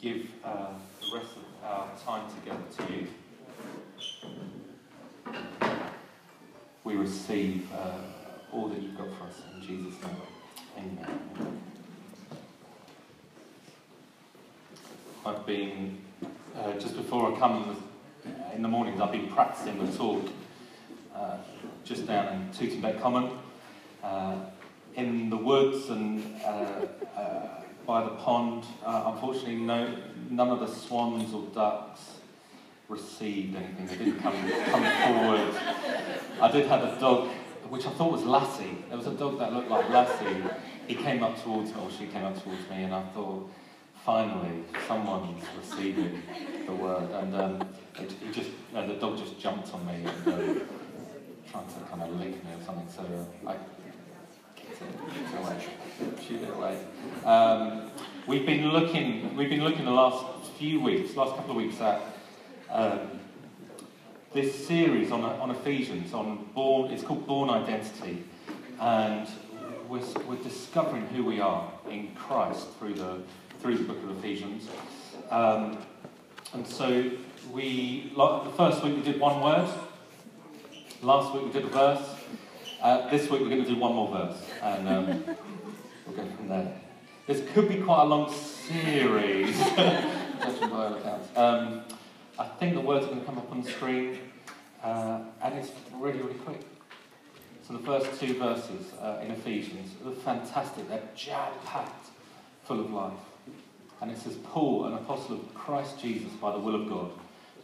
give uh, the rest of our time together to you. We receive uh, all that you've got for us in Jesus' name. Amen. I've been, uh, just before I come in the mornings, I've been practicing the talk uh, just down in Tooting Common, uh, in the woods and uh, by the pond. Uh, unfortunately, no, none of the swans or ducks received anything. They didn't come, come forward. I did have a dog, which I thought was Lassie. There was a dog that looked like Lassie. He came up towards me, or she came up towards me, and I thought, finally, someone's receiving the word. And um, it, it just, you know, the dog just jumped on me and um, trying to kind of lick me or something. So uh, I away. Um, we've been looking. We've been looking the last few weeks, last couple of weeks at um, this series on on Ephesians. On born. It's called Born Identity, and we're, we're discovering who we are in Christ through the through the book of Ephesians. Um, and so we, the first week we did one word. Last week we did a verse. Uh, this week we're going to do one more verse, and um, go from there. This could be quite a long series, accounts. Um, I think the words are going to come up on the screen, uh, and it's really, really quick. So the first two verses uh, in Ephesians are fantastic. They're jam-packed, full of life. And it says, Paul, an apostle of Christ Jesus by the will of God,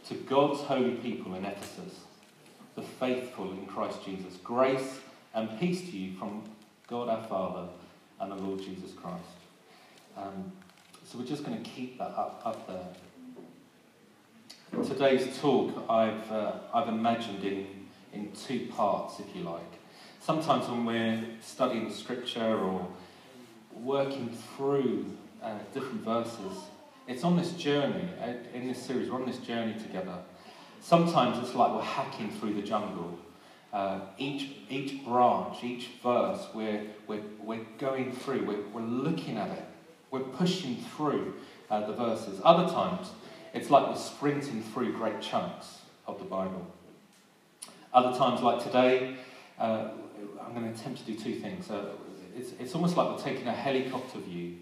to God's holy people in Ephesus, the faithful in Christ Jesus. Grace and peace to you from God our Father and the Lord Jesus Christ. Um, so we're just going to keep that up, up there. Today's talk I've, uh, I've imagined in, in two parts, if you like. Sometimes when we're studying scripture or working through uh, different verses, it's on this journey, uh, in this series, we're on this journey together. Sometimes it's like we're hacking through the jungle. Uh, each, each branch, each verse, we're, we're, we're going through, we're, we're looking at it, we're pushing through uh, the verses. Other times, it's like we're sprinting through great chunks of the Bible. Other times, like today, uh, I'm going to attempt to do two things. Uh, it's, it's almost like we're taking a helicopter view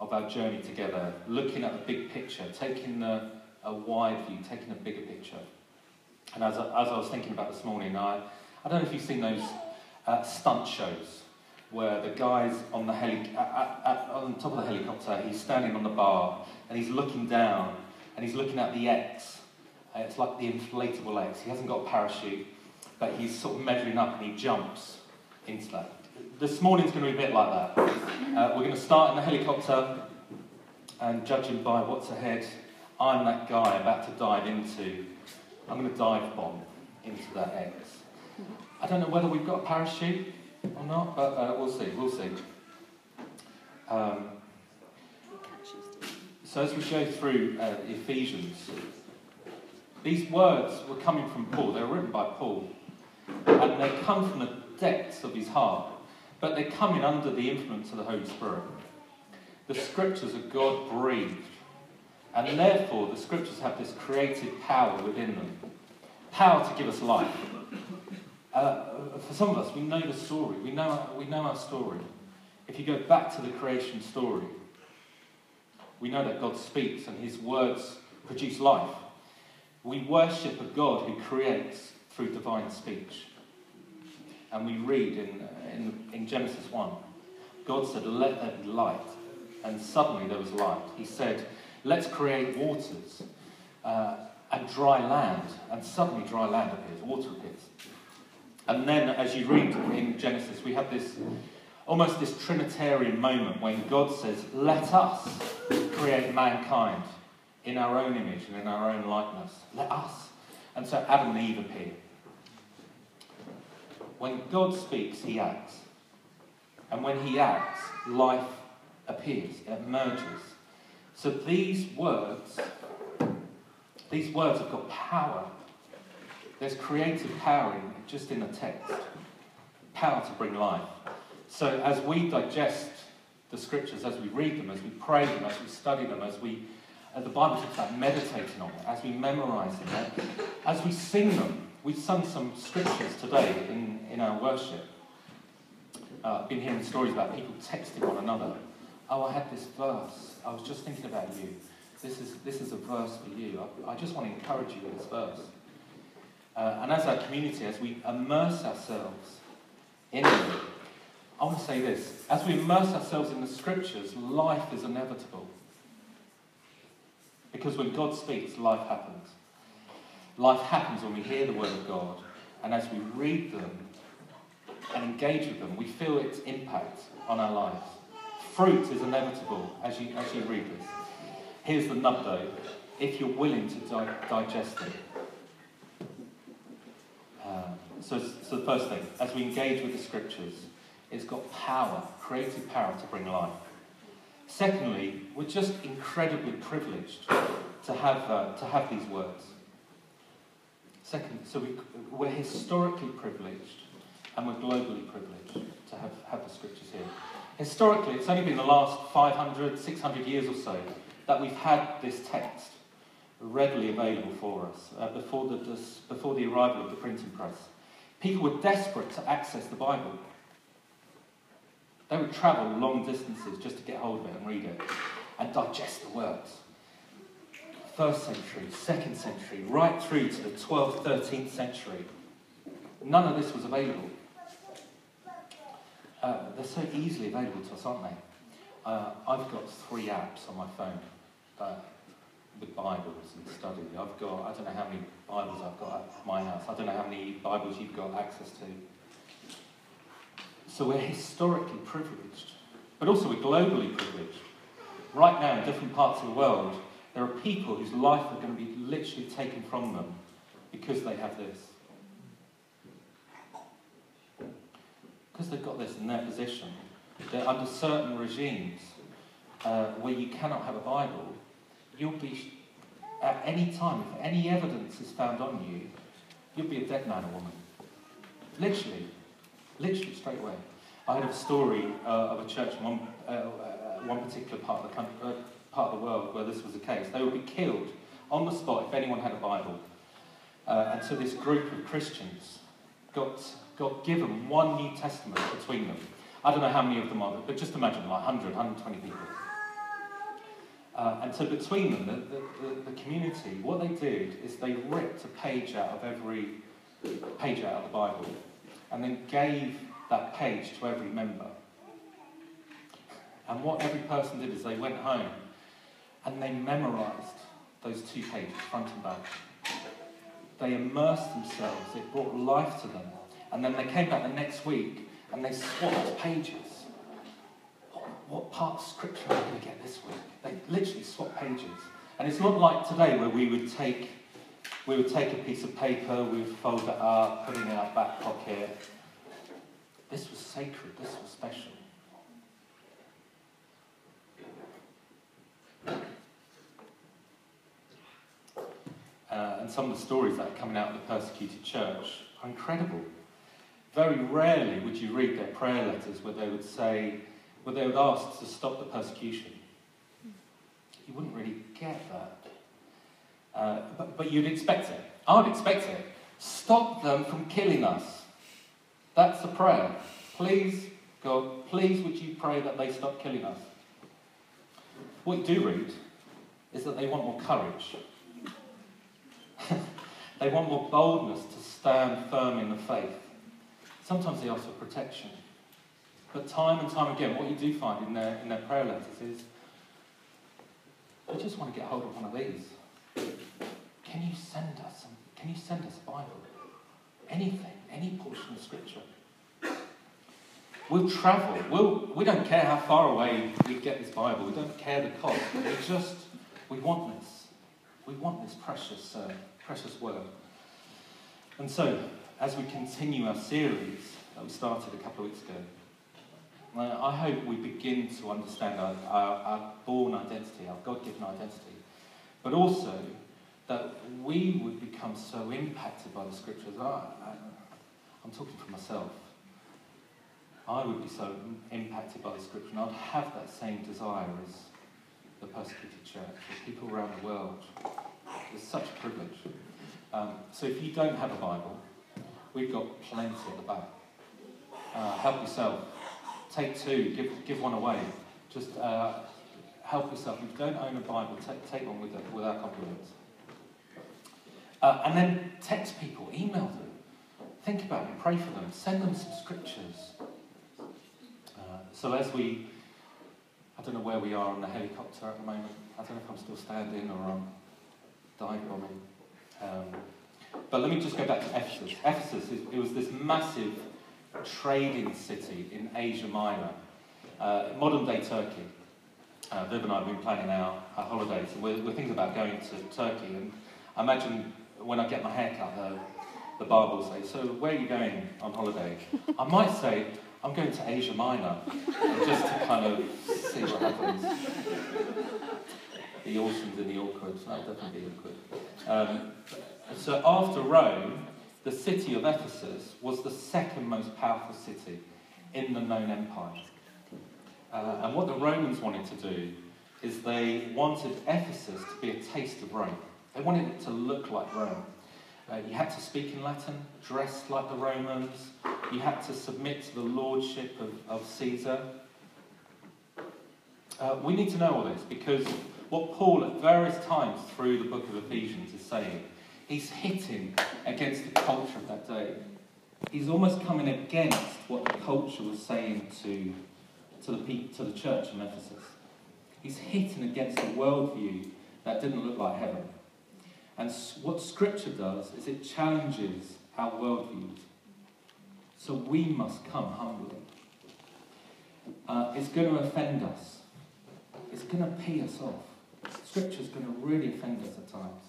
of our journey together, looking at the big picture, taking the a wide view, taking a bigger picture. And as I, as I was thinking about this morning, I, I don't know if you've seen those uh, stunt shows where the guy's on the heli- at, at, on top of the helicopter, he's standing on the bar and he's looking down and he's looking at the X. Uh, it's like the inflatable X. He hasn't got a parachute, but he's sort of measuring up and he jumps into that. This morning's going to be a bit like that. Uh, we're going to start in the helicopter and judging by what's ahead, I'm that guy about to dive into, I'm going to dive bomb into that X. I don't know whether we've got a parachute or not, but uh, we'll see, we'll see. Um, so as we go through uh, Ephesians, these words were coming from Paul. They were written by Paul. And they come from the depths of his heart. But they're coming under the influence of the Holy Spirit. The scriptures are God breathed and therefore, the scriptures have this creative power within them power to give us life. Uh, for some of us, we know the story, we know, we know our story. If you go back to the creation story, we know that God speaks and his words produce life. We worship a God who creates through divine speech. And we read in, in, in Genesis 1 God said, Let there be light. And suddenly there was light. He said, let's create waters uh, and dry land. And suddenly dry land appears, water appears. And then, as you read in Genesis, we have this almost this Trinitarian moment when God says, Let us create mankind in our own image and in our own likeness. Let us. And so Adam and Eve appear. When God speaks, he acts. And when he acts, life appears, it emerges. So these words, these words have got power. There's creative power in, just in the text. Power to bring life. So as we digest the scriptures, as we read them, as we pray them, as we study them, as we Uh, the Bible talks about meditating on it, as we memorize them, as we sing them. We've sung some scriptures today in, in our worship. Uh, I've been hearing stories about people texting one another. Oh, I had this verse. I was just thinking about you. This is, this is a verse for you. I, I just want to encourage you with this verse. Uh, and as our community, as we immerse ourselves in it, I want to say this. As we immerse ourselves in the scriptures, life is inevitable. Because when God speaks, life happens. Life happens when we hear the Word of God, and as we read them and engage with them, we feel its impact on our lives. Fruit is inevitable as you, as you read this. Here's the nub though if you're willing to di- digest it. Um, so, so, the first thing, as we engage with the scriptures, it's got power, creative power to bring life. Secondly, we're just incredibly privileged to have, uh, to have these words. Second, so we, we're historically privileged and we're globally privileged to have, have the scriptures here. Historically, it's only been the last 500, 600 years or so that we've had this text readily available for us uh, before, the, this, before the arrival of the printing press. People were desperate to access the Bible. They would travel long distances just to get hold of it and read it and digest the words. First century, second century, right through to the 12th, 13th century, none of this was available. Uh, they're so easily available to us, aren't they? Uh, I've got three apps on my phone uh, with Bibles and study. I've got, I don't know how many Bibles I've got at my house. I don't know how many Bibles you've got access to. So we're historically privileged, but also we're globally privileged. Right now, in different parts of the world, there are people whose life are going to be literally taken from them because they have this. Because they've got this in their position, they're under certain regimes uh, where you cannot have a Bible, you'll be, at any time, if any evidence is found on you, you'll be a dead man or woman. Literally. Literally, straight away. I heard a story uh, of a church in one, uh, uh, one particular part of, the country, uh, part of the world where this was the case. They would be killed on the spot if anyone had a Bible. Uh, and so this group of Christians got, got given one New Testament between them. I don't know how many of them are, but just imagine like 100, 120 people. Uh, and so between them, the, the, the, community, what they did is they ripped a page out of every page out of the Bible and then gave that page to every member. And what every person did is they went home and they memorized those two pages, front and back. They immersed themselves, it brought life to them. And then they came back the next week and they swapped pages. What, part of scripture are we going to get this week? They literally swapped pages. And it's not like today where we would take we would take a piece of paper, we would fold it up, put it in our back pocket. This was sacred, this was special. Uh, and some of the stories that are coming out of the persecuted church are incredible. Very rarely would you read their prayer letters where they would say, where they would ask to stop the persecution. You wouldn't really get that. Uh, but, but you'd expect it. I would expect it. Stop them from killing us. That's the prayer. Please, God, please would you pray that they stop killing us? What you do read is that they want more courage. they want more boldness to stand firm in the faith. Sometimes they ask for protection. But time and time again, what you do find in their, in their prayer letters is, I just want to get hold of one of these. Can you send us some, can you send us a Bible? Anything, any portion of Scripture. We'll travel. We'll, we don't care how far away we get this Bible. We don't care the cost. We just, we want this. We want this precious, uh, precious word. And so, as we continue our series that we started a couple of weeks ago, I hope we begin to understand our, our, our born identity, our God given identity, but also that we would become so impacted by the scriptures. I, I, I'm talking for myself. I would be so impacted by the scripture, and I'd have that same desire as, the persecuted church, as people around the world. It's such a privilege. Um, so if you don't have a Bible, we've got plenty at the back. Uh, help yourself. Take two, give, give one away. Just uh, help yourself. If you don't own a Bible, take, take one with, with our compliments. Uh, and then text people, email them. Think about them, pray for them, send them some scriptures. Uh, so as we, I don't know where we are on the helicopter at the moment. I don't know if I'm still standing or I'm dive bombing. Um, but let me just go back to Ephesus. Ephesus, it was this massive trading city in Asia Minor, uh, modern day Turkey. Uh, Viv and I have been planning our, our holidays, and we're, we're, thinking about going to Turkey. And I imagine when I get my hair cut, uh, the barber will say, So, where are you going on holiday? I might say, I'm going to Asia Minor, just to kind of see what happens. The awesomes and the awkward, that'll definitely be awkward. Um, so, after Rome, the city of Ephesus was the second most powerful city in the known empire. Uh, and what the Romans wanted to do is they wanted Ephesus to be a taste of Rome. They wanted it to look like Rome. Uh, you had to speak in Latin, dress like the Romans, you had to submit to the lordship of, of Caesar. Uh, we need to know all this because what Paul, at various times through the book of Ephesians, is saying, he's hitting against the culture of that day. He's almost coming against what the culture was saying to, to, the, to the church in Ephesus. He's hitting against a worldview that didn't look like heaven. And what Scripture does is it challenges our worldviews. So we must come humbly. Uh, it's going to offend us. It's going to pee us off. Scripture is going to really offend us at times.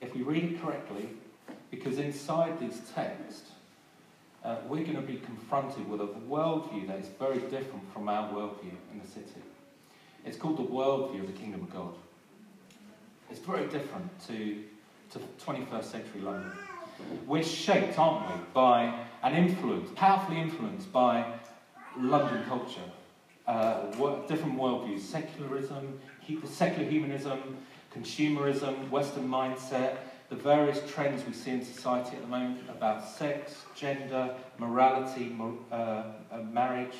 If we read it correctly, because inside these texts, uh, we're going to be confronted with a worldview that is very different from our worldview in the city. It's called the worldview of the kingdom of God. It's very different to, to 21st century London. We're shaped, aren't we, by an influence, powerfully influenced by London culture. Uh, different worldviews, secularism, secular humanism, consumerism, Western mindset, the various trends we see in society at the moment about sex, gender, morality, uh, uh, marriage.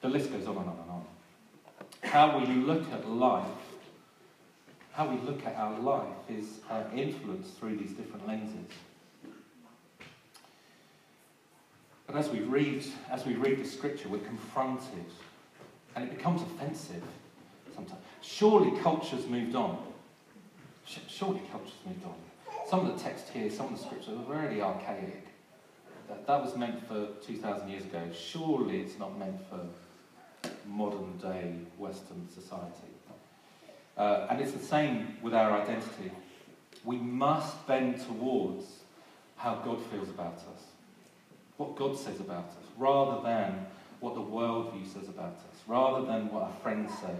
The list goes on and on and on. How we look at life how we look at our life is uh, influenced through these different lenses. But as we read, as we read the scripture, we're confronted, and it becomes offensive sometimes. Surely culture's moved on. Surely culture's moved on. Some of the text here, some of the scriptures are really archaic. That, that was meant for 2,000 years ago. Surely it's not meant for modern day Western society. Uh, and it's the same with our identity. We must bend towards how God feels about us, what God says about us, rather than what the worldview says about us, rather than what our friends say,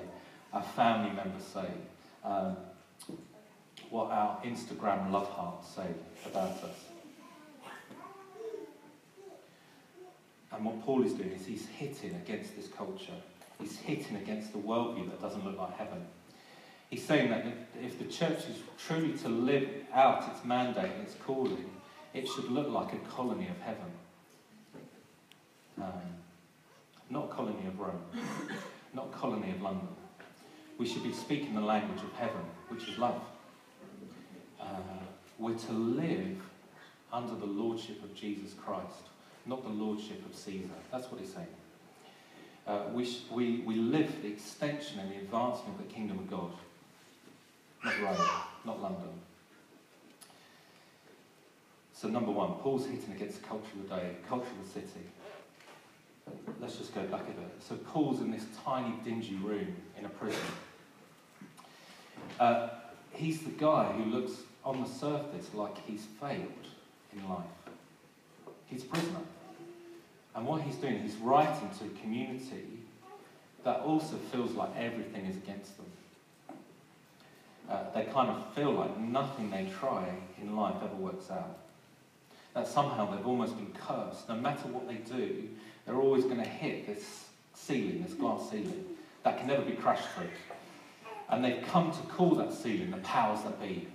our family members say, um, what our Instagram love hearts say about us. And what Paul is doing is he's hitting against this culture. He's hitting against the worldview that doesn't look like heaven. He's saying that if the church is truly to live out its mandate and its calling, it should look like a colony of heaven. Um, not colony of Rome, not colony of London. We should be speaking the language of heaven, which is love. Uh, we're to live under the lordship of Jesus Christ, not the lordship of Caesar. That's what he's saying. Uh, we, we, we live for the extension and the advancement of the kingdom of God not Rome, not London. So, number one, Paul's hitting against culture of the day, culture of the city. Let's just go back a bit. So, Paul's in this tiny, dingy room in a prison. Uh, he's the guy who looks on the surface like he's failed in life. He's a prisoner. And what he's doing, he's writing to a community that also feels like everything is against them uh, they kind of feel like nothing they try in life ever works out. That somehow they've almost been cursed. No matter what they do, they're always going to hit this ceiling, this glass ceiling, that can never be crashed through. And they've come to call that ceiling the powers that be,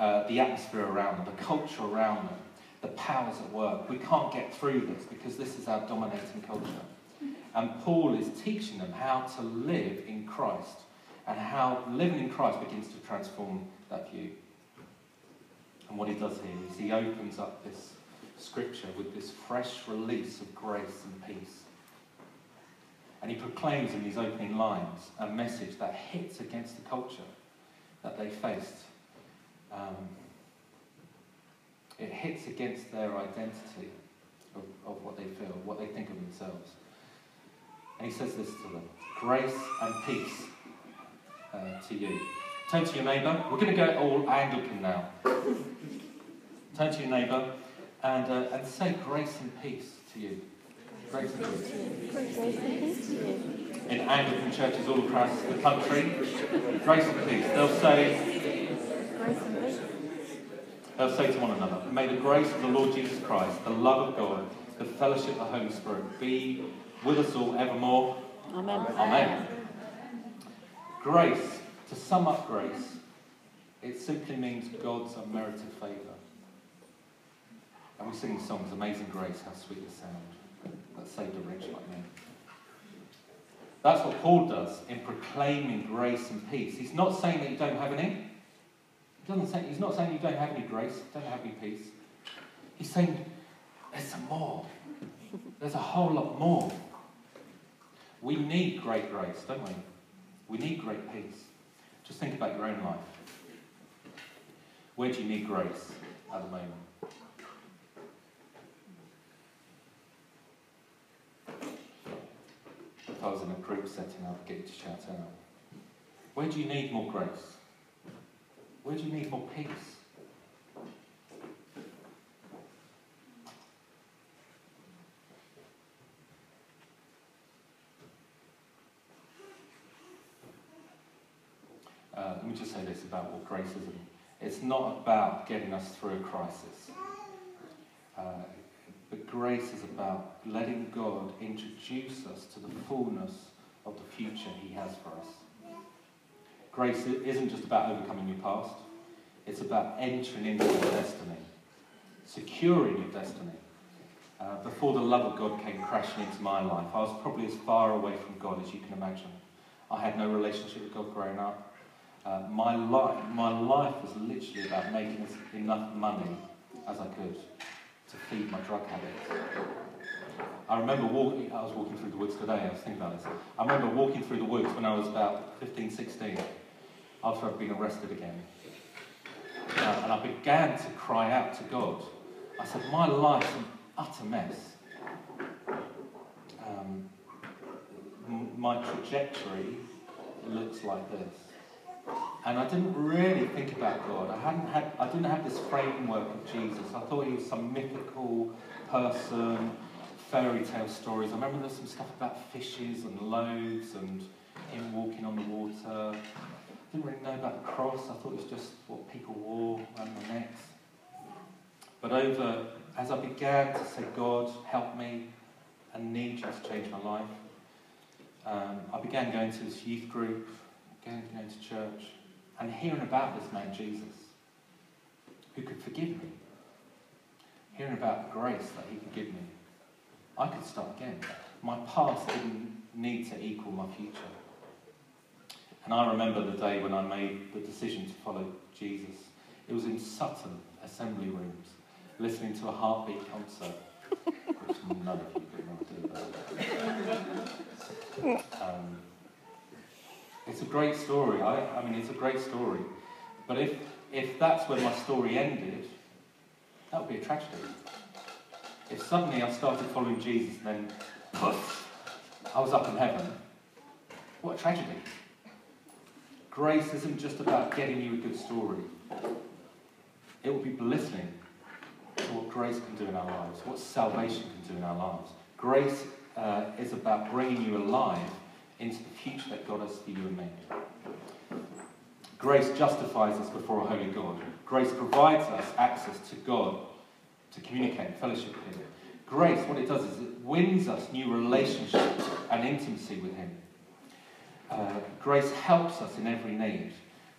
uh, the atmosphere around them, the culture around them, the powers at work. We can't get through this because this is our dominating culture. And Paul is teaching them how to live in Christ and how living in Christ begins to transform that view. And what he does here is he opens up this scripture with this fresh release of grace and peace. And he proclaims in these opening lines a message that hits against the culture that they faced. Um, it hits against their identity of, of what they feel, what they think of themselves. And he says this to them Grace and peace uh, to you. Turn to your neighbour. We're going to go all Anglican now. Turn to your neighbour and, uh, and say grace and peace to you. Grace and peace. In Anglican churches all across the country, grace and peace. They'll say, they'll say to one another, May the grace of the Lord Jesus Christ, the love of God, the fellowship of the Holy Spirit be with us all evermore. Amen. Amen. Grace, to sum up grace, it simply means God's unmerited favour. And we sing songs, Amazing Grace, how sweet the sound that saved a wretch like me. That's what Paul does in proclaiming grace and peace. He's not saying that you don't have any. Say, he's not saying you don't have any grace, don't have any peace. He's saying there's some more. There's a whole lot more. We need great grace, don't we? We need great peace. Just think about your own life. Where do you need grace at the moment? If I was in a group setting, I'd get you to shout out. Where do you need more grace? Where do you need more peace? Uh, let me just say this about what grace is. It's not about getting us through a crisis. Uh, but grace is about letting God introduce us to the fullness of the future He has for us. Grace isn't just about overcoming your past, it's about entering into your destiny, securing your destiny. Uh, before the love of God came crashing into my life, I was probably as far away from God as you can imagine. I had no relationship with God growing up. Uh, my life, my life was literally about making enough money as I could to feed my drug habit. I remember walking, I was walking through the woods today, I was thinking about this. I remember walking through the woods when I was about 15, 16, after I'd been arrested again. Uh, and I began to cry out to God. I said, My life's an utter mess. Um, my trajectory looks like this. And I didn't really think about God. I hadn't had I didn't have this framework of Jesus. I thought he was some mythical person, fairy tale stories. I remember there's some stuff about fishes and loaves and him walking on the water. Didn't really know about the cross. I thought it was just what people wore around their necks. But over as I began to say, God, help me, I need you to change my life. Um, I began going to this youth group, began going to church and hearing about this man Jesus, who could forgive me, hearing about the grace that he could give me, I could start again. My past didn't need to equal my future. And I remember the day when I made the decision to follow Jesus. It was in Sutton assembly rooms, listening to a heartbeat concert, which none of you could do. Um, it's a great story. I, I mean, it's a great story. But if, if that's where my story ended, that would be a tragedy. If suddenly I started following Jesus and then, poof, I was up in heaven, what a tragedy. Grace isn't just about getting you a good story. It will be belittling to what grace can do in our lives, what salvation can do in our lives. Grace uh, is about bringing you alive into the future that God has for you and me. Grace justifies us before a holy God. Grace provides us access to God to communicate, fellowship with Him. Grace, what it does is it wins us new relationships and intimacy with Him. Uh, grace helps us in every need.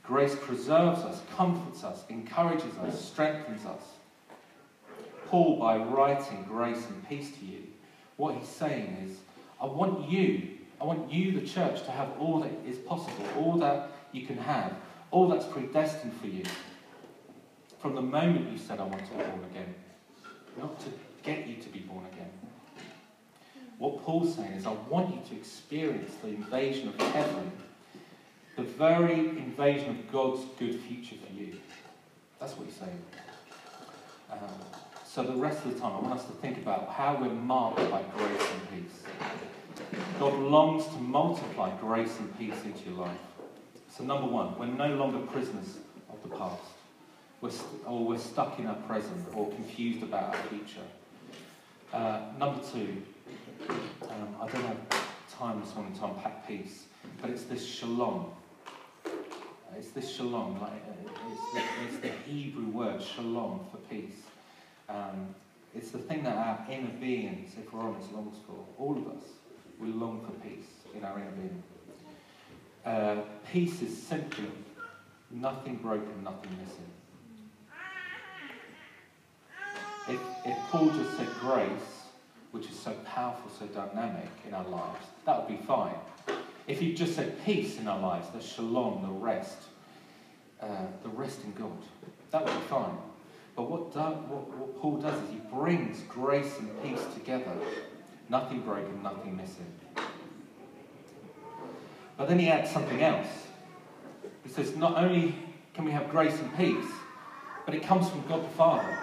Grace preserves us, comforts us, encourages us, strengthens us. Paul, by writing grace and peace to you, what he's saying is, I want you, I want you, the church, to have all that is possible, all that you can have, all that's predestined for you. From the moment you said, I want to be born again, not to get you to be born again. What Paul's saying is, I want you to experience the invasion of heaven, the very invasion of God's good future for you. That's what he's saying. Uh, so the rest of the time, I want us to think about how we're marked by grace and peace. God longs to multiply grace and peace into your life. So number one, we're no longer prisoners of the past. We're st- or we're stuck in our present or confused about our future. Uh, number two, um, I don't have time this morning to unpack peace, but it's this shalom. It's this shalom, like uh, it's, the, it's the Hebrew word shalom for peace. Um, it's the thing that our inner beings, if we're honest, longs for. All of us, we long for peace in our inner being. Uh, peace is simply nothing broken, nothing missing. If, if Paul just said grace, which is so powerful, so dynamic in our lives, that would be fine. If he just said peace in our lives, the shalom, the rest, uh, the rest in God, that would be fine. But what, do, what, what Paul does is he brings grace and peace together. Nothing broken, nothing missing. But then he adds something else. He says, not only can we have grace and peace, but it comes from God the Father.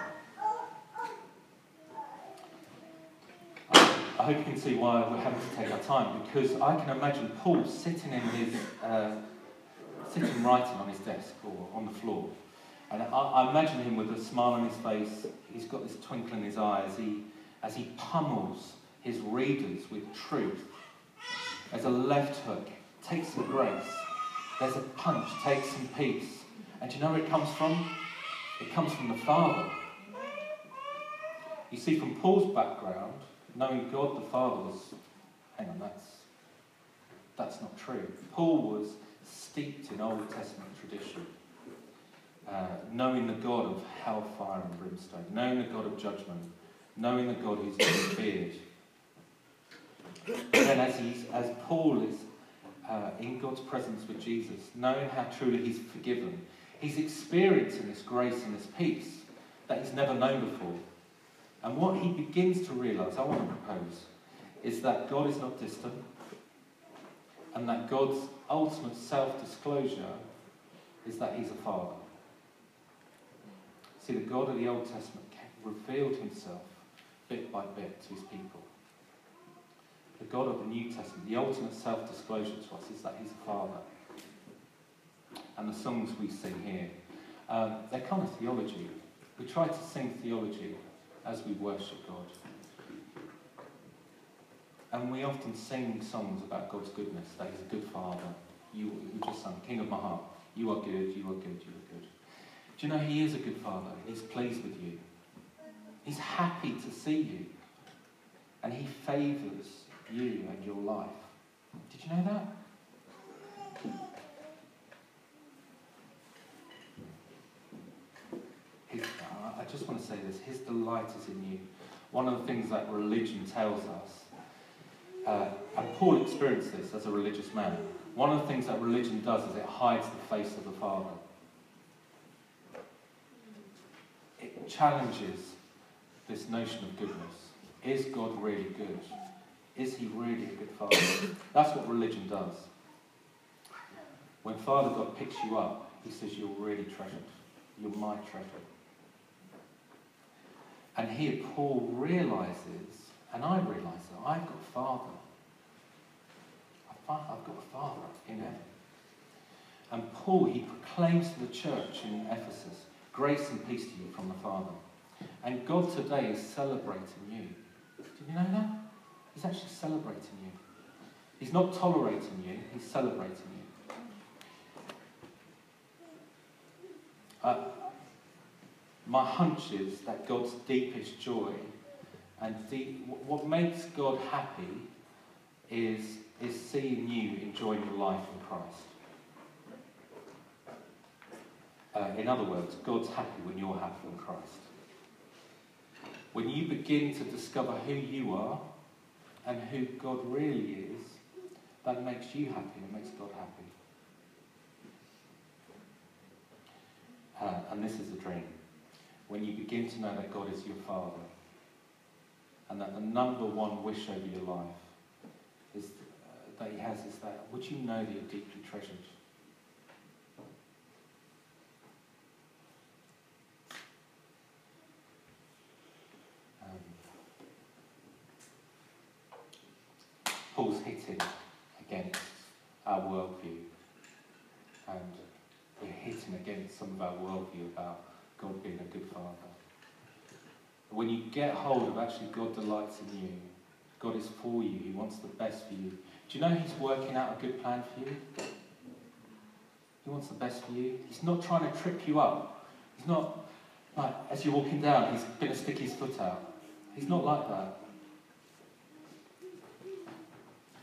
Hope you can see why we're having to take our time, because I can imagine Paul sitting in his, uh, sitting writing on his desk or on the floor. And I, I, imagine him with a smile on his face. He's got this twinkle in his eye as he, as he pummels his readers with truth. As a left hook takes some grace. There's a punch, takes some peace. And do you know where it comes from? It comes from the Father. You see, from Paul's background, knowing God the Father was, hang on, that's, that's not true. Paul was steeped in Old Testament tradition. Uh, knowing the God of hellfire and brimstone, knowing the God of judgment, knowing the God who's to be feared. then, as, he's, as Paul is uh, in God's presence with Jesus, knowing how truly he's forgiven, he's experiencing this grace and this peace that he's never known before. And what he begins to realize, I want to propose, is that God is not distant and that God's ultimate self disclosure is that he's a father. See, the God of the Old Testament revealed himself bit by bit to his people. The God of the New Testament, the ultimate self disclosure to us is that he's a father. And the songs we sing here, um, they're kind of theology. We try to sing theology as we worship God. And we often sing songs about God's goodness, that He's a good Father. You, we just sang, King of my heart, you are good, you are good, you are good. Do you know He is a good Father? He's pleased with you. He's happy to see you. And He favours you and your life. Did you know that? His, uh, I just want to say this His delight is in you. One of the things that religion tells us, uh, and Paul experienced this as a religious man, one of the things that religion does is it hides the face of the Father. It challenges this notion of goodness. Is God really good? Is he really a good father? That's what religion does. When Father God picks you up, he says, You're really treasured. You're my treasure. And here Paul realizes, and I realize that I've got a Father. I've got a Father in heaven. And Paul, he proclaims to the church in Ephesus, grace and peace to you from the Father. And God today is celebrating you. Did you know that? He's actually celebrating you. He's not tolerating you, he's celebrating you. Uh, my hunch is that God's deepest joy and deep, what makes God happy is is seeing you enjoying your life in Christ. Uh, in other words, God's happy when you're happy in Christ. When you begin to discover who you are and who God really is, that makes you happy and makes God happy. Uh, and this is a dream. When you begin to know that God is your Father and that the number one wish over your life is uh, that He has is that would you know that you're deeply treasured? Um, Paul's hitting against our worldview, and we're hitting against some of our worldview about God being a good father. When you get hold of actually God delights in you, God is for you, He wants the best for you. Do you know He's working out a good plan for you? He wants the best for you. He's not trying to trip you up. He's not like as you're walking down, He's going to stick His foot out. He's not like that.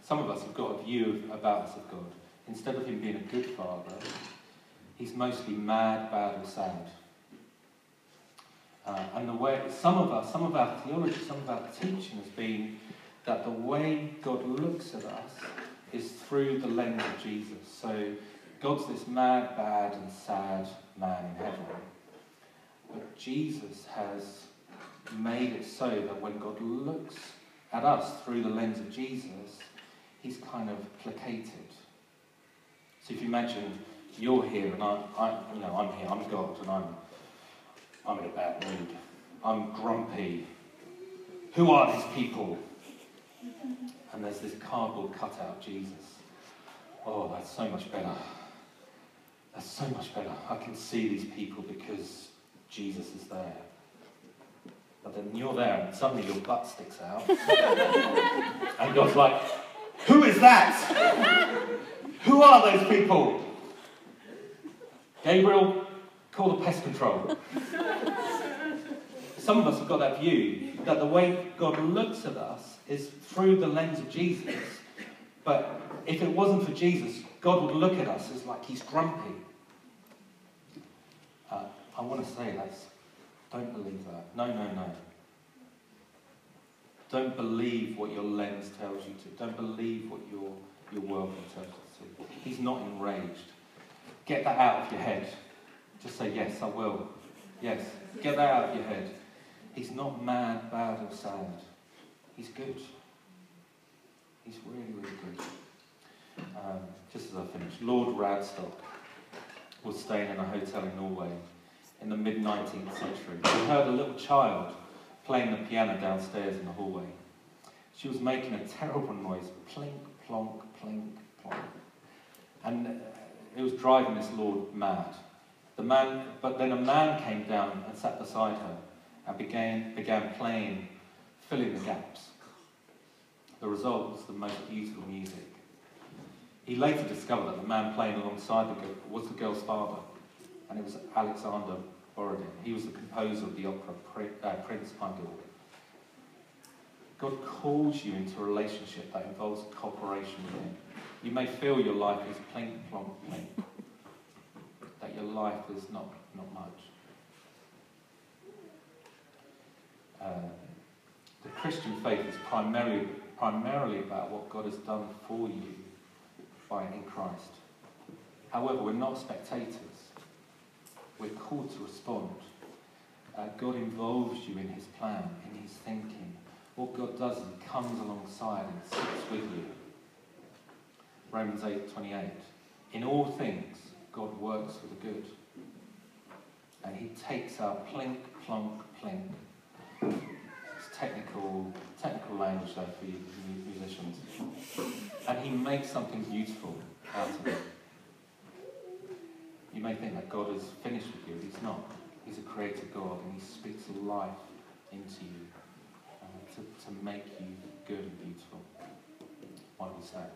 Some of us have got a view about us of God. Instead of Him being a good Father, He's mostly mad, bad, or sad. Uh, and the way some of us, some of our theology, some of our teaching has been that the way God looks at us is through the lens of Jesus. So God's this mad, bad, and sad man in heaven. But Jesus has made it so that when God looks at us through the lens of Jesus, he's kind of placated. So if you imagine you're here and I, I you know, I'm here, I'm God, and I'm I'm in a bad mood. I'm grumpy. Who are these people? And there's this cardboard cutout Jesus. Oh, that's so much better. That's so much better. I can see these people because Jesus is there. But then you're there and suddenly your butt sticks out. and God's like, Who is that? Who are those people? Gabriel, call the pest control. Some of us have got that view that the way God looks at us is through the lens of Jesus. But if it wasn't for Jesus, God would look at us as like he's grumpy. Uh, I want to say this. Don't believe that. No, no, no. Don't believe what your lens tells you to. Don't believe what your, your worldview tells you to. He's not enraged. Get that out of your head. Just say, yes, I will. Yes. Get that out of your head. He's not mad, bad, or sad. He's good. He's really, really good. Um, just as I finish, Lord Radstock was staying in a hotel in Norway in the mid 19th century. He heard a little child playing the piano downstairs in the hallway. She was making a terrible noise plink, plonk, plink, plonk. And uh, it was driving this Lord mad. The man, but then a man came down and sat beside her and began, began playing, filling the gaps. The result was the most beautiful music. He later discovered that the man playing alongside the girl was the girl's father, and it was Alexander Borodin. He was the composer of the opera uh, Prince Igor. God calls you into a relationship that involves cooperation with Him. You may feel your life is plink, plonk, plink, your life is not, not much. Uh, the Christian faith is primarily, primarily about what God has done for you by in Christ. However, we're not spectators. We're called to respond. Uh, God involves you in his plan, in his thinking. What God does he comes alongside and sits with you. Romans 8 28. In all things, God works for the good. And he takes our plink, plonk, plink. It's technical, technical language there for you musicians. And he makes something beautiful out of it. You may think that God is finished with you. He's not. He's a creator God and he speaks life into you uh, to, to make you good and beautiful. Why we stand?